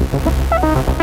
Ha ha ha!